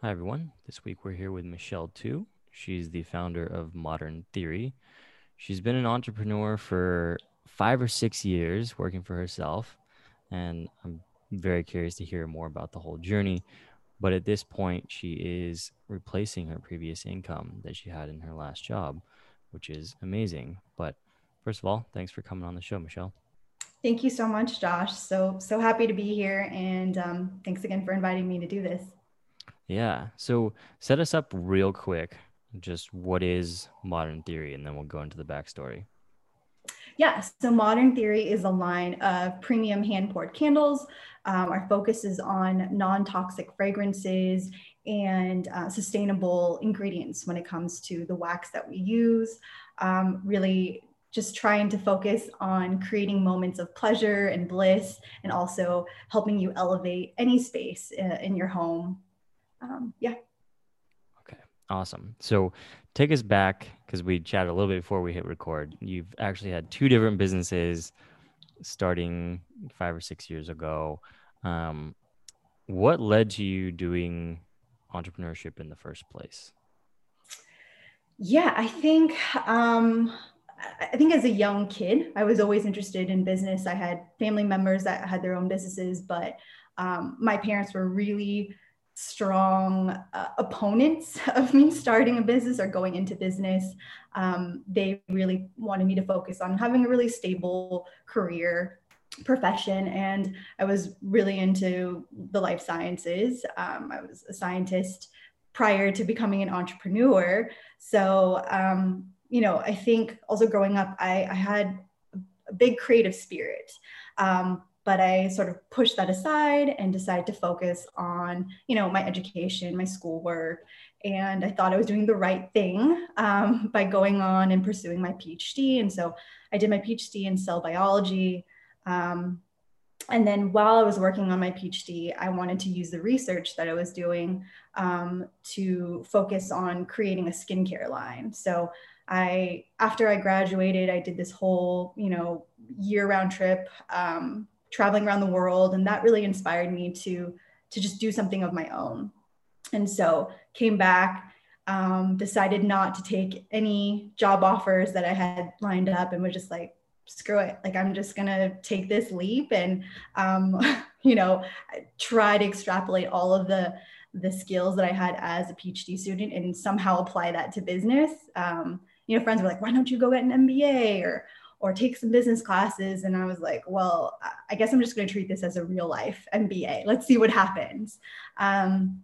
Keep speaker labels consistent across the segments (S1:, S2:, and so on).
S1: Hi, everyone. This week we're here with Michelle Tu. She's the founder of Modern Theory. She's been an entrepreneur for five or six years working for herself. And I'm very curious to hear more about the whole journey. But at this point, she is replacing her previous income that she had in her last job, which is amazing. But first of all, thanks for coming on the show, Michelle.
S2: Thank you so much, Josh. So, so happy to be here. And um, thanks again for inviting me to do this.
S1: Yeah. So set us up real quick. Just what is modern theory? And then we'll go into the backstory.
S2: Yeah, so Modern Theory is a line of premium hand poured candles. Um, our focus is on non toxic fragrances and uh, sustainable ingredients when it comes to the wax that we use. Um, really, just trying to focus on creating moments of pleasure and bliss, and also helping you elevate any space uh, in your home um, yeah.
S1: Okay, awesome. So take us back because we chatted a little bit before we hit record. You've actually had two different businesses starting five or six years ago. Um, what led to you doing entrepreneurship in the first place?
S2: Yeah, I think um, I think as a young kid, I was always interested in business. I had family members that had their own businesses, but um, my parents were really strong uh, opponents of me starting a business or going into business. Um, they really wanted me to focus on having a really stable career profession and i was really into the life sciences. Um, i was a scientist prior to becoming an entrepreneur. So um, you know i think also growing up i, I had a big creative spirit. Um, but I sort of pushed that aside and decided to focus on, you know, my education, my schoolwork, and I thought I was doing the right thing um, by going on and pursuing my PhD. And so I did my PhD in cell biology. Um, and then while I was working on my PhD, I wanted to use the research that I was doing um, to focus on creating a skincare line. So I, after I graduated, I did this whole, you know, year-round trip um, traveling around the world and that really inspired me to to just do something of my own. And so came back um, decided not to take any job offers that i had lined up and was just like screw it. Like i'm just gonna take this leap and um, you know try to extrapolate all of the the skills that i had as a phd student and somehow apply that to business. Um, you know friends were like why don't you go get an mba or or take some business classes. And I was like, well, I guess I'm just going to treat this as a real life MBA. Let's see what happens. Um,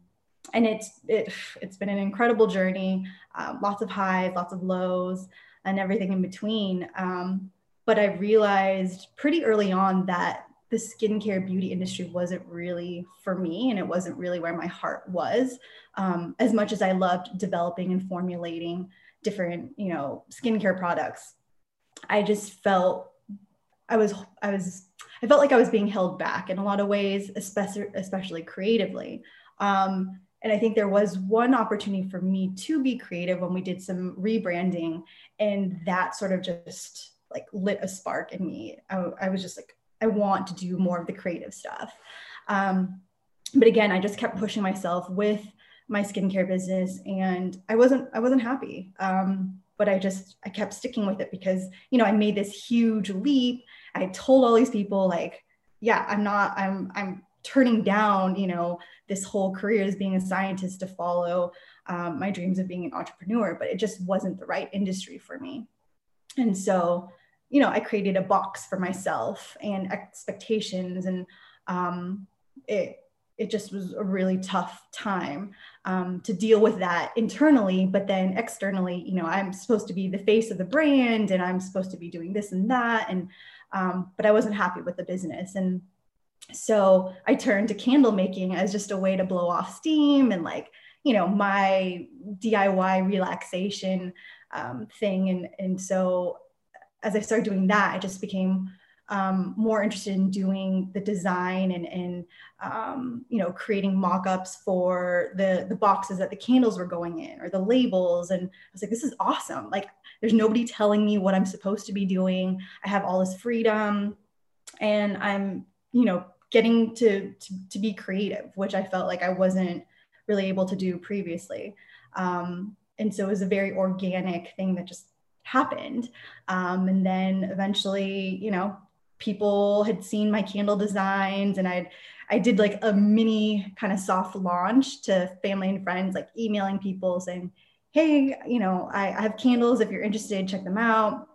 S2: and it's it, it's been an incredible journey, um, lots of highs, lots of lows, and everything in between. Um, but I realized pretty early on that the skincare beauty industry wasn't really for me, and it wasn't really where my heart was. Um, as much as I loved developing and formulating different, you know, skincare products, I just felt I was I was I felt like I was being held back in a lot of ways, especially especially creatively. Um, and I think there was one opportunity for me to be creative when we did some rebranding, and that sort of just like lit a spark in me. I, I was just like, I want to do more of the creative stuff. Um, but again, I just kept pushing myself with my skincare business, and I wasn't I wasn't happy. Um, but I just I kept sticking with it because you know I made this huge leap. I told all these people like, yeah, I'm not I'm I'm turning down you know this whole career as being a scientist to follow um, my dreams of being an entrepreneur, but it just wasn't the right industry for me. And so you know I created a box for myself and expectations and um, it it just was a really tough time um, to deal with that internally but then externally you know i'm supposed to be the face of the brand and i'm supposed to be doing this and that and um, but i wasn't happy with the business. And so i turned to candle making as just a way to blow off steam and like you know my diy relaxation um, thing. And and so as i started doing that i just became um, more interested in doing the design and, and um, you know creating mock-ups for the the boxes that the candles were going in or the labels and i was like this is awesome like there's nobody telling me what i'm supposed to be doing i have all this freedom and i'm you know getting to, to, to be creative which i felt like i wasn't really able to do previously. Um, and so it was a very organic thing that just happened. Um, and then eventually, you know, people had seen my candle designs and I'd I did like a mini kind of soft launch to family and friends, like emailing people saying, Hey, you know, I, I have candles. If you're interested, check them out.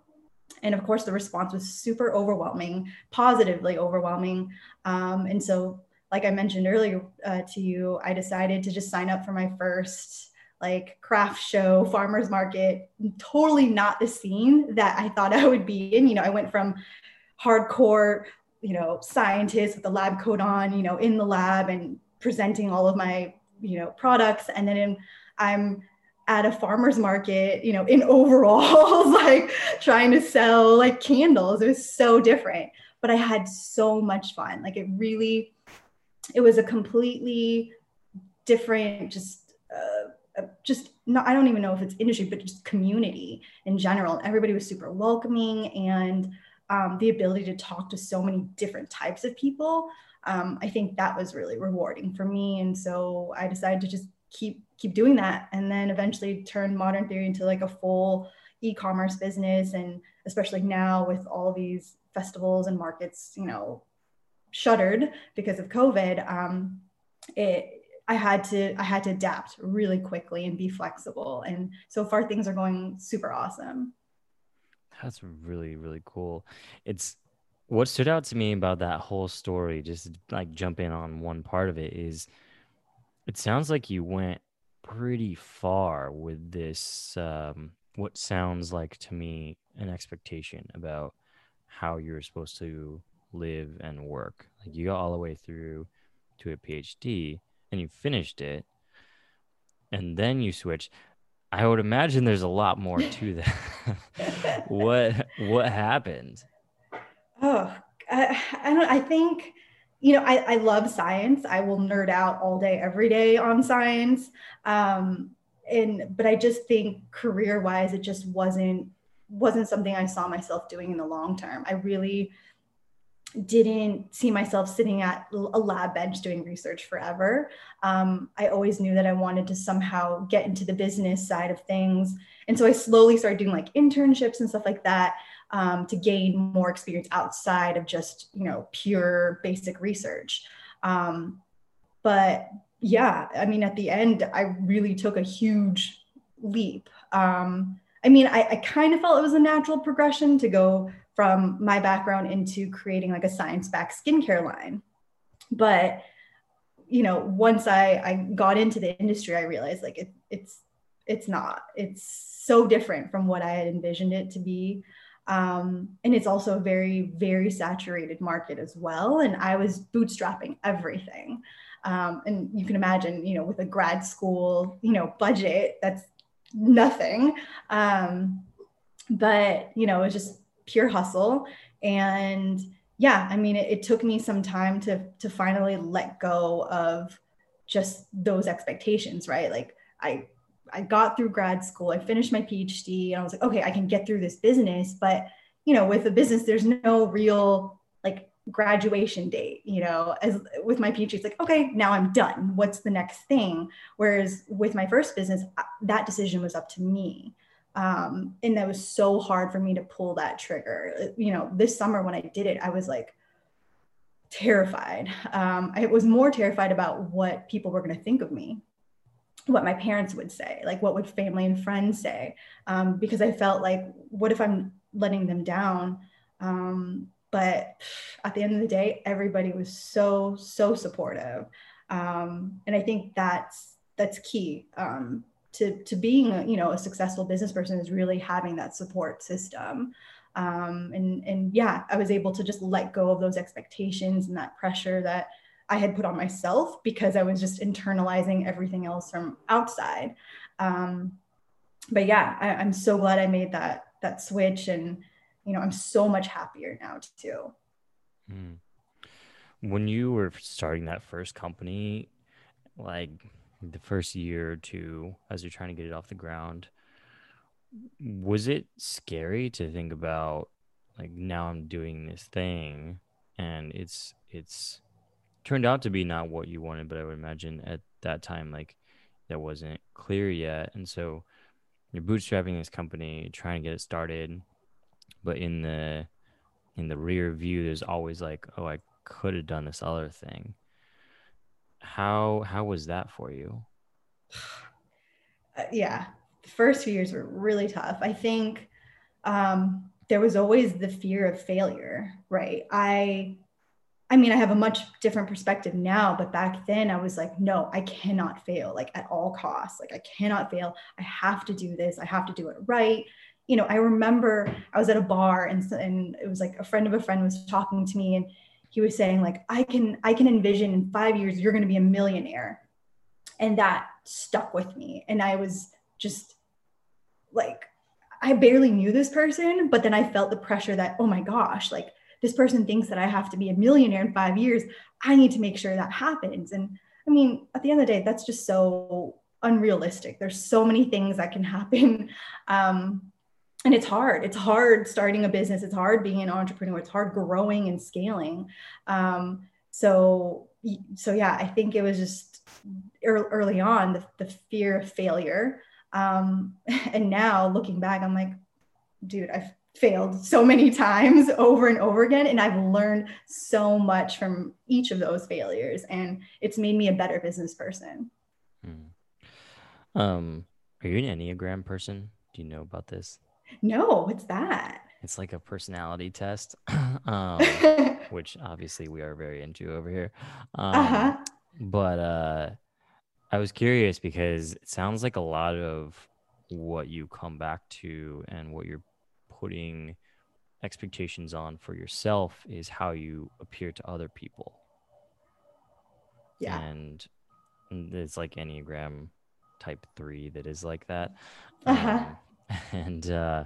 S2: And of course, the response was super overwhelming, positively overwhelming. Um, and so, like I mentioned earlier uh, to you, I decided to just sign up for my first like craft show, farmers market, totally not the scene that I thought I would be in. You know, I went from hardcore, you know, scientist with the lab coat on, you know, in the lab and presenting all of my, you know, products. And then in, I'm at a farmer's market, you know, in overalls, like trying to sell like candles. It was so different, but I had so much fun. Like it really, it was a completely different, just, uh, just not, I don't even know if it's industry, but just community in general. Everybody was super welcoming and um, the ability to talk to so many different types of people. Um, I think that was really rewarding for me. And so I decided to just keep keep doing that and then eventually turn modern theory into like a full e-commerce business and especially now with all these festivals and markets you know shuttered because of covid um, it i had to i had to adapt really quickly and be flexible and so far things are going super awesome
S1: that's really really cool. It's what stood out to me about that whole story just like jump in on one part of it is it sounds like you went pretty far with this um, what sounds like to me an expectation about how you're supposed to live and work. Like you got all the way through to a phd and you finished it and then you switch i would imagine there's a lot more to that what what happened
S2: oh I, I don't i think you know, I, I love science. I will nerd out all day, every day on science. Um, and but I just think career wise, it just wasn't wasn't something I saw myself doing in the long term. I really didn't see myself sitting at a lab bench doing research forever. Um, I always knew that I wanted to somehow get into the business side of things. And so I slowly started doing like internships and stuff like that um, to gain more experience outside of just you know pure basic research um, but yeah i mean at the end i really took a huge leap um, i mean I, I kind of felt it was a natural progression to go from my background into creating like a science-backed skincare line but you know once i i got into the industry i realized like it, it's it's not it's so different from what i had envisioned it to be um, and it's also a very, very saturated market as well. And I was bootstrapping everything. Um, and you can imagine, you know, with a grad school, you know, budget, that's nothing. Um, but, you know, it was just pure hustle. And yeah, I mean, it, it took me some time to, to finally let go of just those expectations, right? Like I I got through grad school, I finished my PhD, and I was like, okay, I can get through this business. But you know, with a business, there's no real like graduation date. You know, as with my PhD, it's like, okay, now I'm done. What's the next thing? Whereas with my first business, that decision was up to me. Um, and that was so hard for me to pull that trigger. Uh, you know, this summer when I did it, I was like terrified. Um, I was more terrified about what people were going to think of me what my parents would say like what would family and friends say um, because i felt like what if i'm letting them down um, but at the end of the day everybody was so so supportive um, and i think that's that's key um, to to being you know a successful business person is really having that support system um, and and yeah i was able to just let go of those expectations and that pressure that I had put on myself because I was just internalizing everything else from outside. Um, but yeah, I, am so glad I made that that switch, and you know, I'm so much happier now too.
S1: Mm. When you were starting that first company, like the first year or two, as you're trying to get it off the ground, was it scary to think about like now I'm doing this thing and it's it's turned out to be not what you wanted, but I would imagine at that time like that wasn't clear yet. And so you're bootstrapping this company trying to get it started but in the in the rear view there's always like oh i could have done this other thing how how was that for you
S2: uh, yeah the first few years were really tough i think um there was always the fear of failure right i I mean, I have a much different perspective now, but back then I was like, no, I cannot fail, like at all costs. Like, I cannot fail. I have to do this. I have to do it right. You know, I remember I was at a bar and, and it was like a friend of a friend was talking to me and he was saying, like, I can, I can envision in five years you're going to be a millionaire. And that stuck with me. And I was just like, I barely knew this person, but then I felt the pressure that, oh my gosh, like this person thinks that I have to be a millionaire in five years. I need to make sure that happens. And I mean, at the end of the day, that's just so unrealistic. There's so many things that can happen. Um, and it's hard. It's hard starting a business. It's hard being an entrepreneur. It's hard growing and scaling. Um, so, so yeah, I think it was just early on the, the fear of failure. Um, and now looking back, I'm like, dude, I've failed so many times over and over again and i've learned so much from each of those failures and it's made me a better business person
S1: hmm. um are you an enneagram person do you know about this
S2: no what's that
S1: it's like a personality test um, which obviously we are very into over here um, uh-huh. but uh i was curious because it sounds like a lot of what you come back to and what you're putting expectations on for yourself is how you appear to other people.
S2: Yeah.
S1: And it's like Enneagram type three that is like that.
S2: Uh-huh.
S1: Um, and, uh,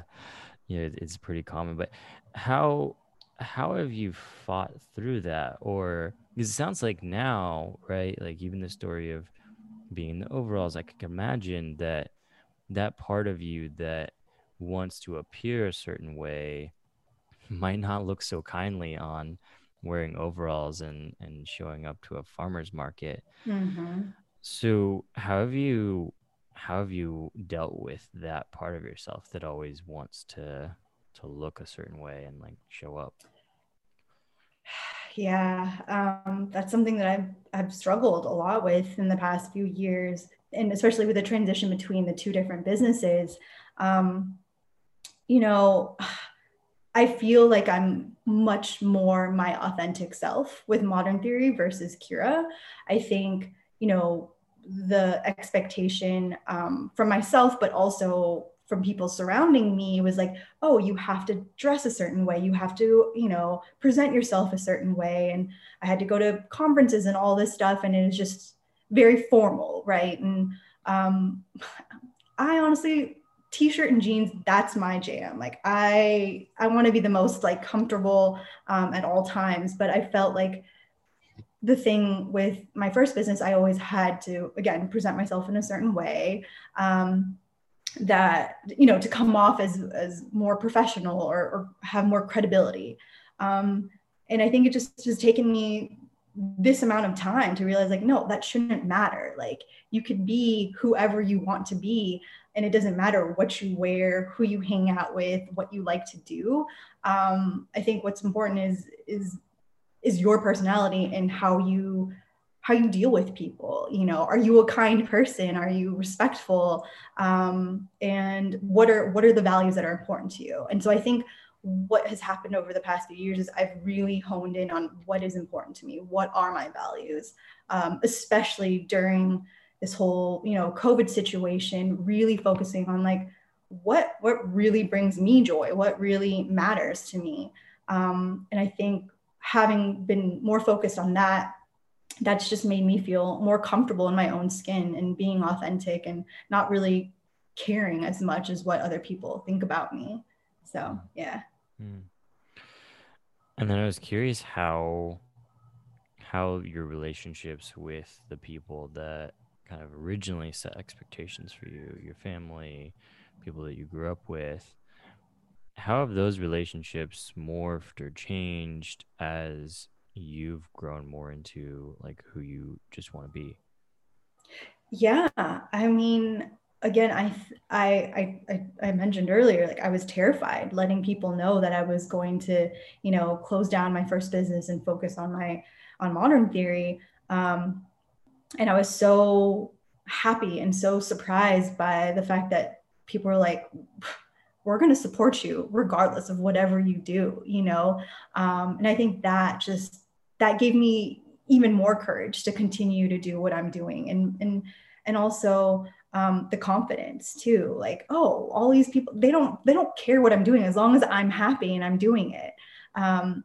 S1: you know, it's pretty common, but how, how have you fought through that? Or because it sounds like now, right? Like even the story of being in the overalls, I can imagine that that part of you that wants to appear a certain way might not look so kindly on wearing overalls and and showing up to a farmer's market
S2: mm-hmm.
S1: so how have you how have you dealt with that part of yourself that always wants to to look a certain way and like show up
S2: yeah um, that's something that I've, I've struggled a lot with in the past few years and especially with the transition between the two different businesses um, you know, I feel like I'm much more my authentic self with modern theory versus Kira. I think, you know, the expectation um, from myself, but also from people surrounding me was like, oh, you have to dress a certain way. You have to, you know, present yourself a certain way. And I had to go to conferences and all this stuff. And it was just very formal, right? And um, I honestly t-shirt and jeans that's my jam like i i want to be the most like comfortable um, at all times but i felt like the thing with my first business i always had to again present myself in a certain way um, that you know to come off as as more professional or, or have more credibility. Um, and i think it just has taken me this amount of time to realize like no that shouldn't matter. Like you could be whoever you want to be and it doesn't matter what you wear who you hang out with what you like to do. Um, i think what's important is is is your personality and how you how you deal with people you know? Are you a kind person? Are you respectful? Um, and what are what are the values that are important to you? And so i think what has happened over the past few years is I've really honed in on what is important to me, what are my values, um, especially during this whole you know COVID situation. Really focusing on like what what really brings me joy, what really matters to me, um, and I think having been more focused on that that's just made me feel more comfortable in my own skin and being authentic and not really caring as much as what other people think about me so yeah Mm.
S1: And then I was curious how how your relationships with the people that kind of originally set expectations for you, your family, people that you grew up with, how have those relationships morphed or changed as you've grown more into like who you just want to be?
S2: Yeah, I mean, again, I, I, I, I mentioned earlier, like I was terrified letting people know that I was going to, you know, close down my first business and focus on my, on modern theory. Um, and I was so happy and so surprised by the fact that people were like, we're going to support you regardless of whatever you do, you know? Um, and I think that just, that gave me even more courage to continue to do what I'm doing. And, and, and also um, the confidence too like oh all these people they don't they don't care what i'm doing as long as i'm happy and i'm doing it um,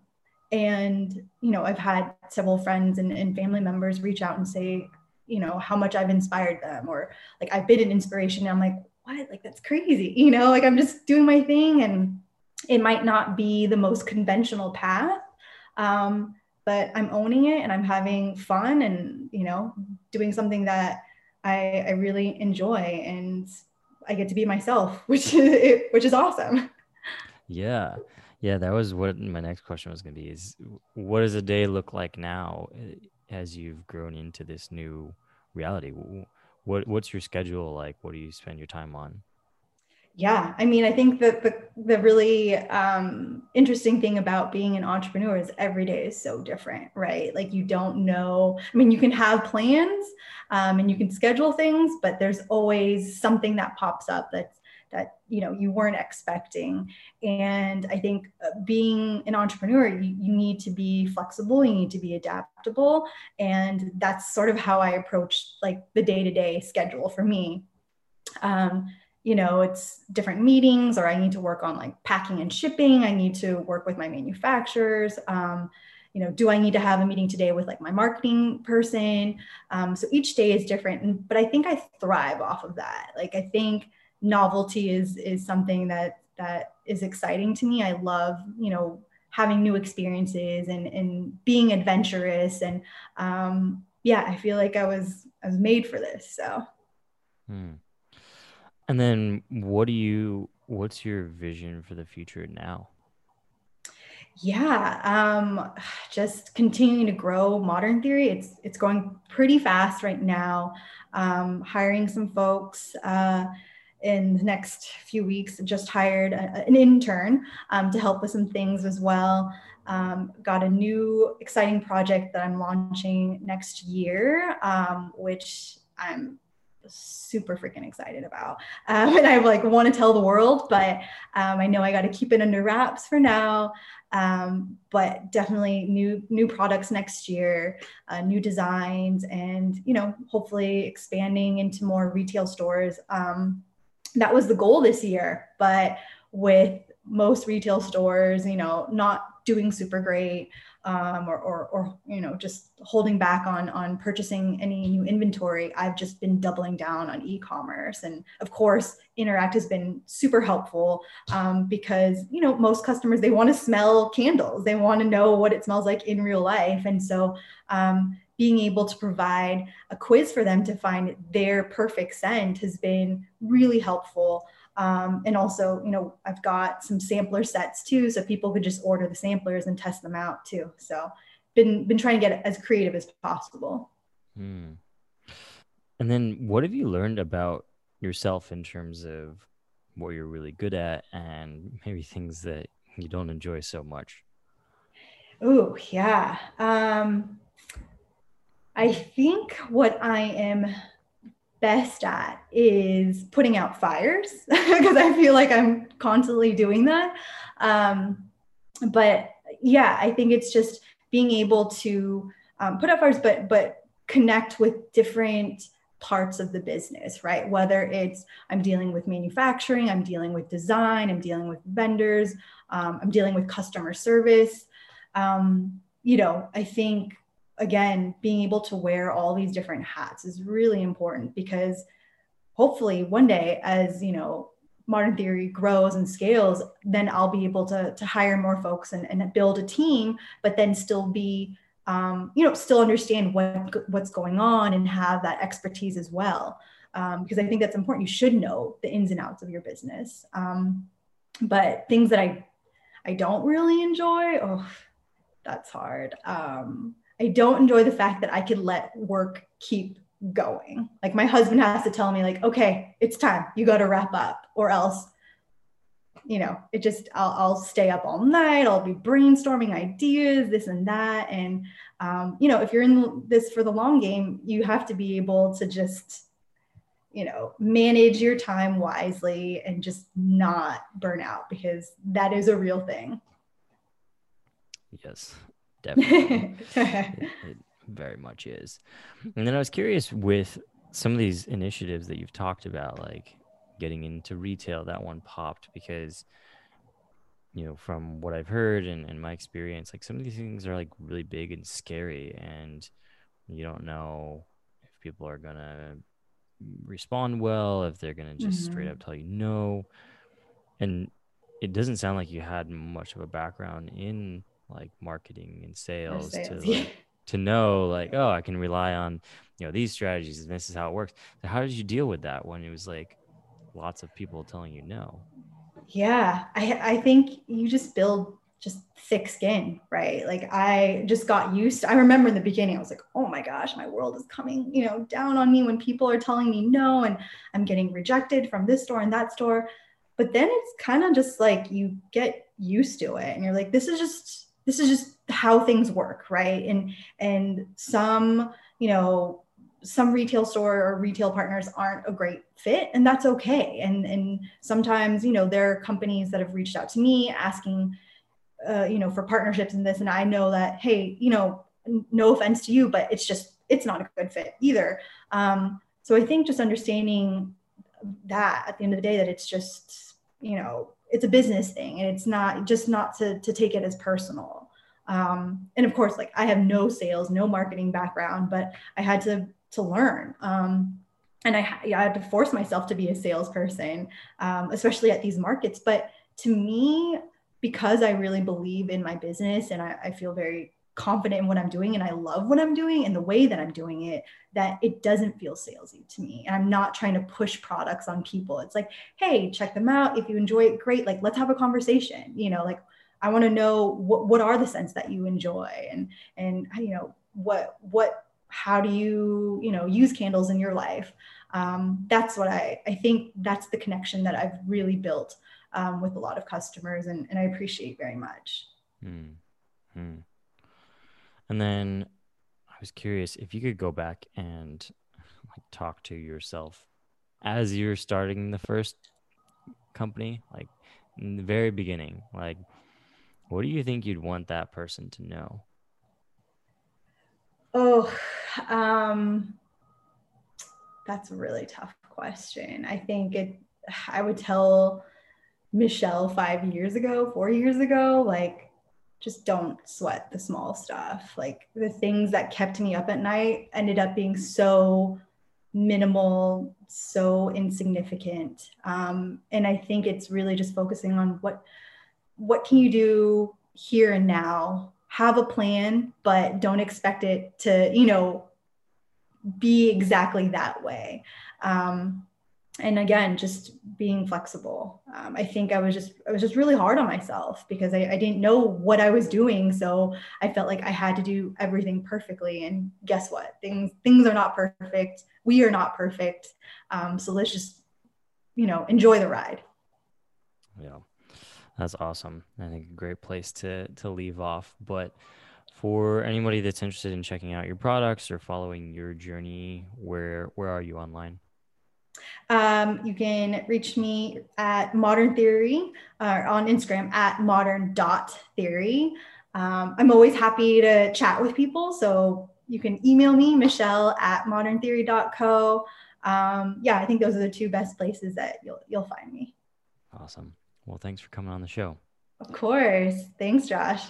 S2: and you know i've had several friends and, and family members reach out and say you know how much i've inspired them or like i've been an inspiration and i'm like what like that's crazy you know like i'm just doing my thing and it might not be the most conventional path um, but i'm owning it and i'm having fun and you know doing something that I, I really enjoy and I get to be myself, which is which is awesome.
S1: Yeah. Yeah, that was what my next question was going to be is what does a day look like now eh, as you've grown into this new reality? What what's your schedule like? What do you spend your time on?
S2: Yeah, I mean, I think that the the really um, interesting thing about being an entrepreneur is every day is so different, right? Like you don't know. I mean, you can have plans um, and you can schedule things, but there's always something that pops up that's that you know you weren't expecting. And I think uh, being an entrepreneur, you, you need to be flexible. You need to be adaptable, and that's sort of how I approach like the day to day schedule for me. Um, you know it's different meetings or i need to work on like packing and shipping i need to work with my manufacturers um, you know do i need to have a meeting today with like my marketing person um, so each day is different but i think i thrive off of that like i think novelty is is something that that is exciting to me i love you know having new experiences and and being adventurous and um, yeah i feel like i was i was made for this so
S1: hmm. And then what do you what's your vision for the future now?
S2: Yeah, um, just continuing to grow modern theory. It's it's going pretty fast right now. Um, hiring some folks uh, in the next few weeks. Just hired a, an intern um, to help with some things as well. Um, got a new exciting project that I'm launching next year, um, which I'm super freaking excited about. Um, and I like want to tell the world, but um, I know I got to keep it under wraps for now. Um, but definitely new new products next year, uh, new designs, and you know hopefully expanding into more retail stores. That was the goal this year, but with most retail stores, you know, not doing super great um, or, or, or, you know, just holding back on, on purchasing any new inventory, I've just been doubling down on e-commerce. And of course, Interact has been super helpful um, because, you know, most customers, they want to smell candles. They want to know what it smells like in real life. And so um, being able to provide a quiz for them to find their perfect scent has been really helpful. Um, and also, you know, I've got some sampler sets too, so people could just order the samplers and test them out too. So, been been trying to get as creative as possible.
S1: Hmm. And then, what have you learned about yourself in terms of what you're really good at, and maybe things that you don't enjoy so much?
S2: Oh yeah. Um, I think what I am best at is putting out fires because I feel like I'm constantly doing that. Um, but yeah, I think it's just being able to um, put out fires, but but connect with different parts of the business, right? Whether it's I'm dealing with manufacturing, I'm dealing with design, I'm dealing with vendors, um, I'm dealing with customer service. Um, you know, I think again, being able to wear all these different hats is really important because hopefully one day as, you know, modern theory grows and scales, then I'll be able to, to hire more folks and, and build a team, but then still be, um, you know, still understand what, what's going on and have that expertise as well. Um, because I think that's important. You should know the ins and outs of your business. Um, but things that I, I don't really enjoy, oh, that's hard. Um, I don't enjoy the fact that I could let work keep going. Like my husband has to tell me like, okay, it's time. You got to wrap up or else you know, it just I'll, I'll stay up all night. I'll be brainstorming ideas, this and that. And um, you know, if you're in this for the long game, you have to be able to just you know manage your time wisely and just not burn out because that is a real thing
S1: yes definitely. It, it very much is. And then i was curious with some of these initiatives that you've talked about like getting into retail that one popped because you know from what i've heard and, and my experience like some of these things are like really big and scary and you don't know if people are gonna respond well if they're gonna just mm-hmm. straight up tell you no. And it doesn't sound like you had much of a background in like marketing and sales, sales to like, to know like oh i can rely on you know these strategies and this is how it works. So how did you deal with that when it was like lots of people telling you no?
S2: Yeah i i think you just build just thick skin right? Like i just got used to, i remember in the beginning i was like oh my gosh my world is coming you know down on me when people are telling me no and i'm getting rejected from this store and that store. But then it's kind of just like you get used to it and you're like this is just this is just how things work right? And and some you know some retail store or retail partners aren't a great fit and that's okay. And and sometimes you know there are companies that have reached out to me asking uh, you know for partnerships and this and i know that hey you know no offense to you but it's just it's not a good fit either. Um, so i think just understanding that at the end of the day that it's just you know it's a business thing and it's not just not to, to take it as personal um, and of course like i have no sales no marketing background but i had to to learn. Um, and I, I, had to force myself to be a salesperson, um, especially at these markets. But to me, because I really believe in my business and I, I feel very confident in what I'm doing and I love what I'm doing and the way that I'm doing it, that it doesn't feel salesy to me. And I'm not trying to push products on people. It's like, hey, check them out. If you enjoy it, great. Like, let's have a conversation. You know, like I want to know what, what are the scents that you enjoy? And and you know what what how do you you know use candles in your life? Um, that's what I, I think that's the connection that i've really built um, with a lot of customers and, and i appreciate very much. Mm-hmm.
S1: and then i was curious if you could go back and like talk to yourself as you're starting the first company like in the very beginning like what do you think you'd want that person to know
S2: Oh, um, that's a really tough question. I think it, I would tell Michelle five years ago, four years ago, like, just don't sweat the small stuff. Like, the things that kept me up at night ended up being so minimal, so insignificant. Um, and I think it's really just focusing on what what can you do here and now have a plan, but don't expect it to, you know, be exactly that way. Um, and again, just being flexible. Um, I think I was just I was just really hard on myself because I, I didn't know what I was doing, so I felt like I had to do everything perfectly. And guess what? Things things are not perfect. We are not perfect. Um, so let's just you know enjoy the ride.
S1: Yeah. That's awesome. I think a great place to to leave off. But for anybody that's interested in checking out your products or following your journey, where where are you online?
S2: Um, you can reach me at Modern Theory uh, on Instagram at modern dot theory. Um, I'm always happy to chat with people. So you can email me, Michelle at moderntheory.co. Um, yeah, I think those are the two best places that you'll, you'll find me.
S1: Awesome. Well, thanks for coming on the show.
S2: Of course. Thanks, Josh.